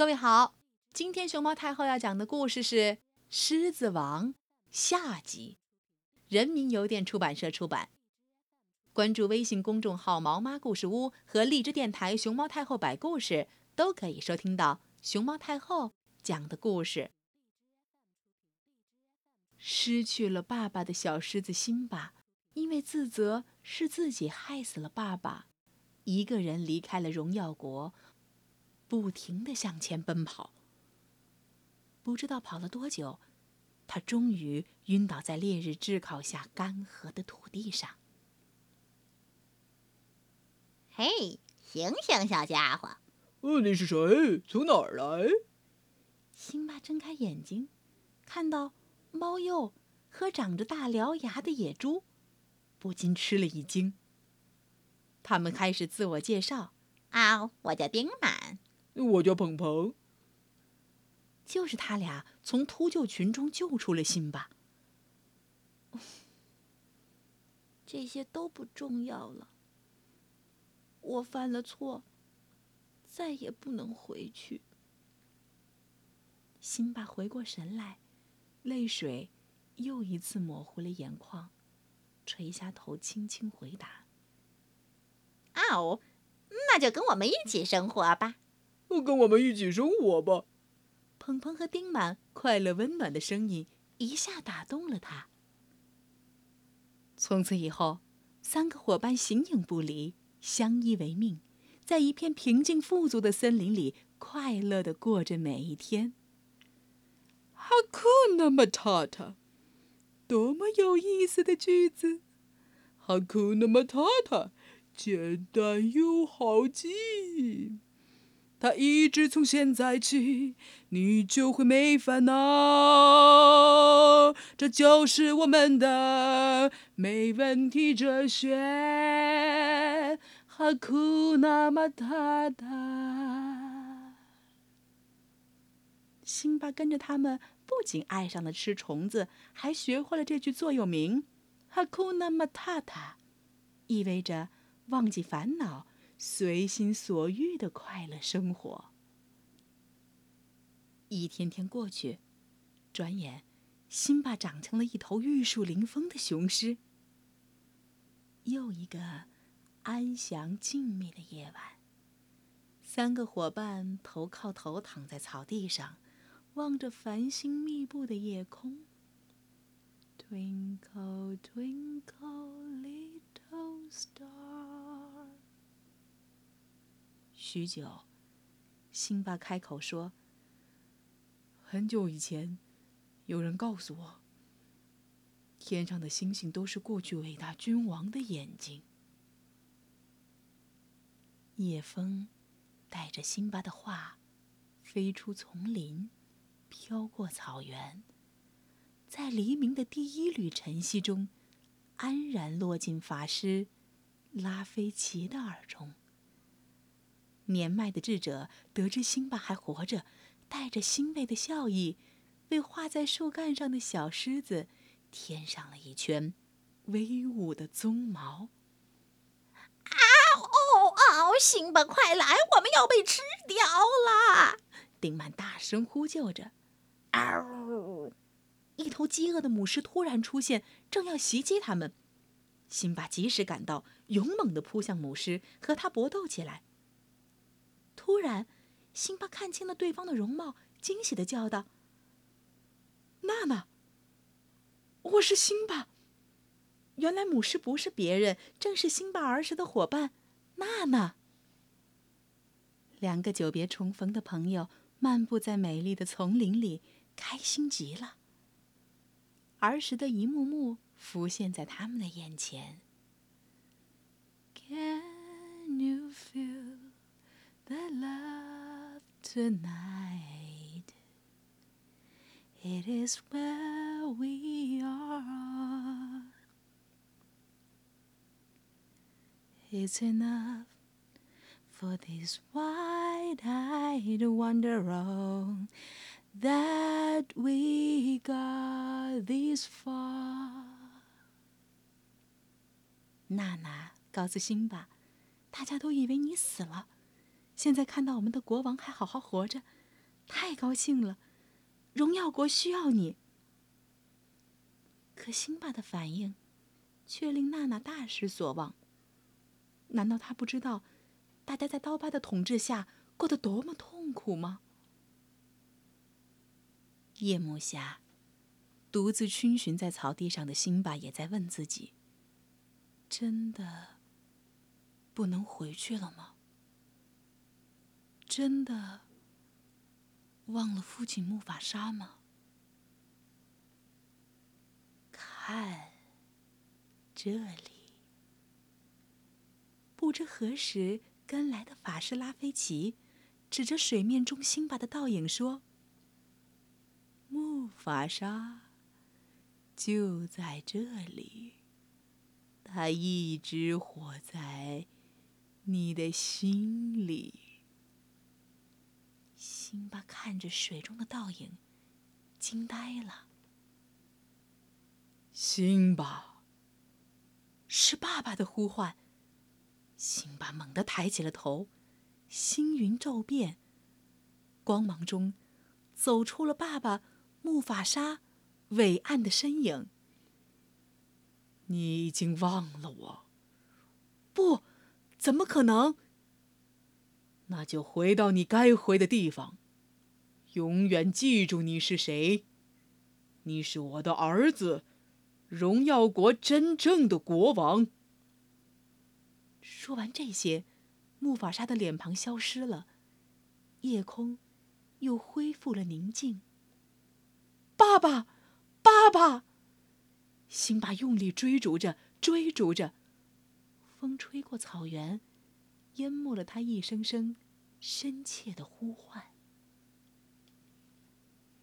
各位好，今天熊猫太后要讲的故事是《狮子王》下集，人民邮电出版社出版。关注微信公众号“毛妈故事屋”和荔枝电台“熊猫太后摆故事”，都可以收听到熊猫太后讲的故事。失去了爸爸的小狮子辛巴，因为自责是自己害死了爸爸，一个人离开了荣耀国。不停地向前奔跑。不知道跑了多久，他终于晕倒在烈日炙烤下干涸的土地上。嘿，醒醒，小家伙！呃，你是谁？从哪儿来？辛巴睁开眼睛，看到猫鼬和长着大獠牙的野猪，不禁吃了一惊。他们开始自我介绍：“啊，我叫丁满。”我叫鹏鹏。就是他俩从秃鹫群中救出了辛巴。这些都不重要了。我犯了错，再也不能回去。辛巴回过神来，泪水又一次模糊了眼眶，垂下头，轻轻回答：“啊哦，那就跟我们一起生活吧。”跟我们一起生活吧，鹏鹏和丁满快乐温暖的声音一下打动了他。从此以后，三个伙伴形影不离，相依为命，在一片平静富足的森林里快乐的过着每一天。哈库那么塔塔，多么有意思的句子！哈库那么塔塔，简单又好记。他一直从现在起，你就会没烦恼。这就是我们的没问题哲学。哈库那马塔塔。辛巴跟着他们，不仅爱上了吃虫子，还学会了这句座右铭：哈库那马塔塔，意味着忘记烦恼。随心所欲的快乐生活。一天天过去，转眼，辛巴长成了一头玉树临风的雄狮。又一个安详静谧的夜晚，三个伙伴头靠头躺在草地上，望着繁星密布的夜空。Twinkle, twinkle, little star. 许久，辛巴开口说：“很久以前，有人告诉我，天上的星星都是过去伟大君王的眼睛。”夜风带着辛巴的话，飞出丛林，飘过草原，在黎明的第一缕晨曦中，安然落进法师拉菲奇的耳中。年迈的智者得知辛巴还活着，带着欣慰的笑意，为画在树干上的小狮子添上了一圈威武的鬃毛。啊哦哦！辛巴，快来，我们要被吃掉了！丁满大声呼救着。嗷！一头饥饿的母狮突然出现，正要袭击他们。辛巴及时赶到，勇猛地扑向母狮，和它搏斗起来。突然，辛巴看清了对方的容貌，惊喜的叫道：“娜娜，我是辛巴。”原来母狮不是别人，正是辛巴儿时的伙伴娜娜。两个久别重逢的朋友漫步在美丽的丛林里，开心极了。儿时的一幕幕浮现在他们的眼前。Can you feel? the love tonight. It is where we are. It's enough for this wide-eyed wanderer that we got this far. 娜娜告诉辛巴，大家都以为你死了。 现在看到我们的国王还好好活着，太高兴了！荣耀国需要你。可辛巴的反应，却令娜娜大失所望。难道他不知道，大家在刀疤的统治下过得多么痛苦吗？夜幕下，独自逡巡在草地上的辛巴也在问自己：真的不能回去了吗？真的忘了父亲木法沙吗？看，这里，不知何时跟来的法师拉菲奇，指着水面中辛巴的倒影说：“木法沙就在这里，他一直活在你的心里。”辛巴看着水中的倒影，惊呆了。辛巴，是爸爸的呼唤。辛巴猛地抬起了头，星云骤变，光芒中走出了爸爸木法沙伟岸的身影。你已经忘了我？不，怎么可能？那就回到你该回的地方，永远记住你是谁。你是我的儿子。荣耀国真正的国王。说完这些，木法沙的脸庞消失了，夜空又恢复了宁静。爸爸，爸爸！辛巴用力追逐着，追逐着，风吹过草原，淹没了他一声声深切的呼唤。嗯嗯嗯嗯嗯嗯嗯。嗯嗯嗯嗯嗯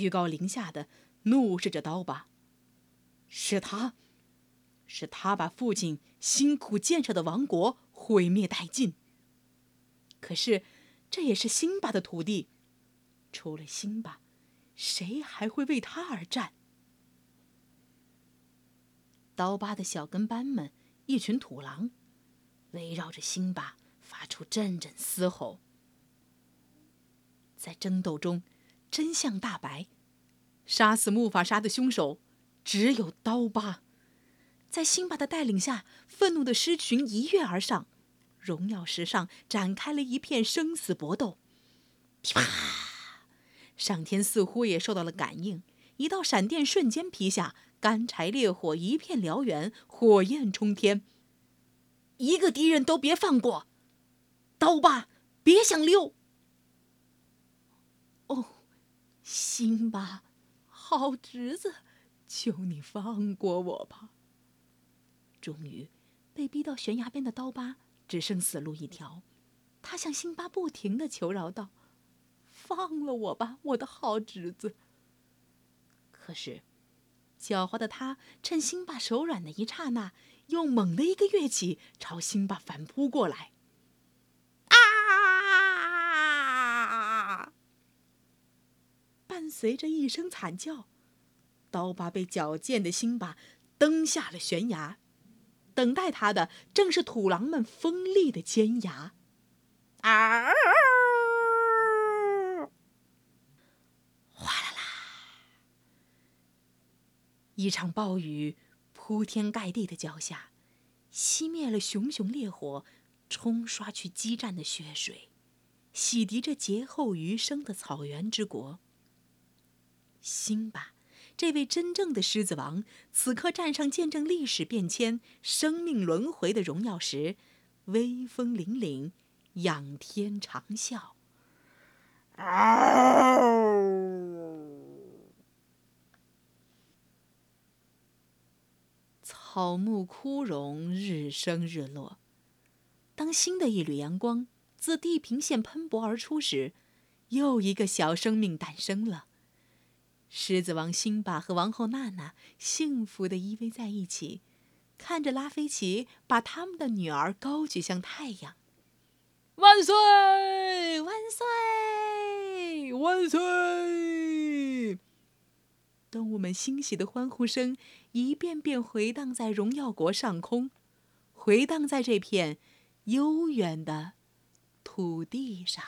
居高临下的怒视着刀疤。是他，是他把父亲辛苦建设的王国毁灭殆尽。可是，这也是辛巴的土地，除了辛巴，谁还会为他而战？刀疤的小跟班们，一群土狼，围绕着辛巴发出阵阵嘶吼。在争斗中，真相大白，杀死木法沙的凶手。只有刀疤，在辛巴的带领下，愤怒的狮群一跃而上，荣耀石上展开了一片生死搏斗。噼啪！上天似乎也受到了感应，一道闪电瞬间劈下，干柴烈火一片燎原，火焰冲天。一个敌人都别放过，刀疤，别想溜！哦，辛巴，好侄子。求你放过我吧！终于，被逼到悬崖边的刀疤只剩死路一条，他向辛巴不停的求饶道：“放了我吧，我的好侄子。”可是，狡猾的他趁辛巴手软的一刹那，又猛地一个跃起，朝辛巴反扑过来。啊！伴随着一声惨叫。刀疤被矫健的辛巴蹬下了悬崖，等待他的正是土狼们锋利的尖牙。啊！哗啦啦！一场暴雨铺天盖地的浇下，熄灭了熊熊烈火，冲刷去激战的血水，洗涤着劫后余生的草原之国。辛巴。这位真正的狮子王，此刻站上见证历史变迁、生命轮回的荣耀时，威风凛凛，仰天长啸。草木枯荣，日升日落。当新的一缕阳光自地平线喷薄而出时，又一个小生命诞生了。狮子王辛巴和王后娜娜幸福地依偎在一起，看着拉菲奇把他们的女儿高举向太阳。万岁！万岁！万岁！动物们欣喜的欢呼声一遍遍回荡在荣耀国上空，回荡在这片悠远的土地上。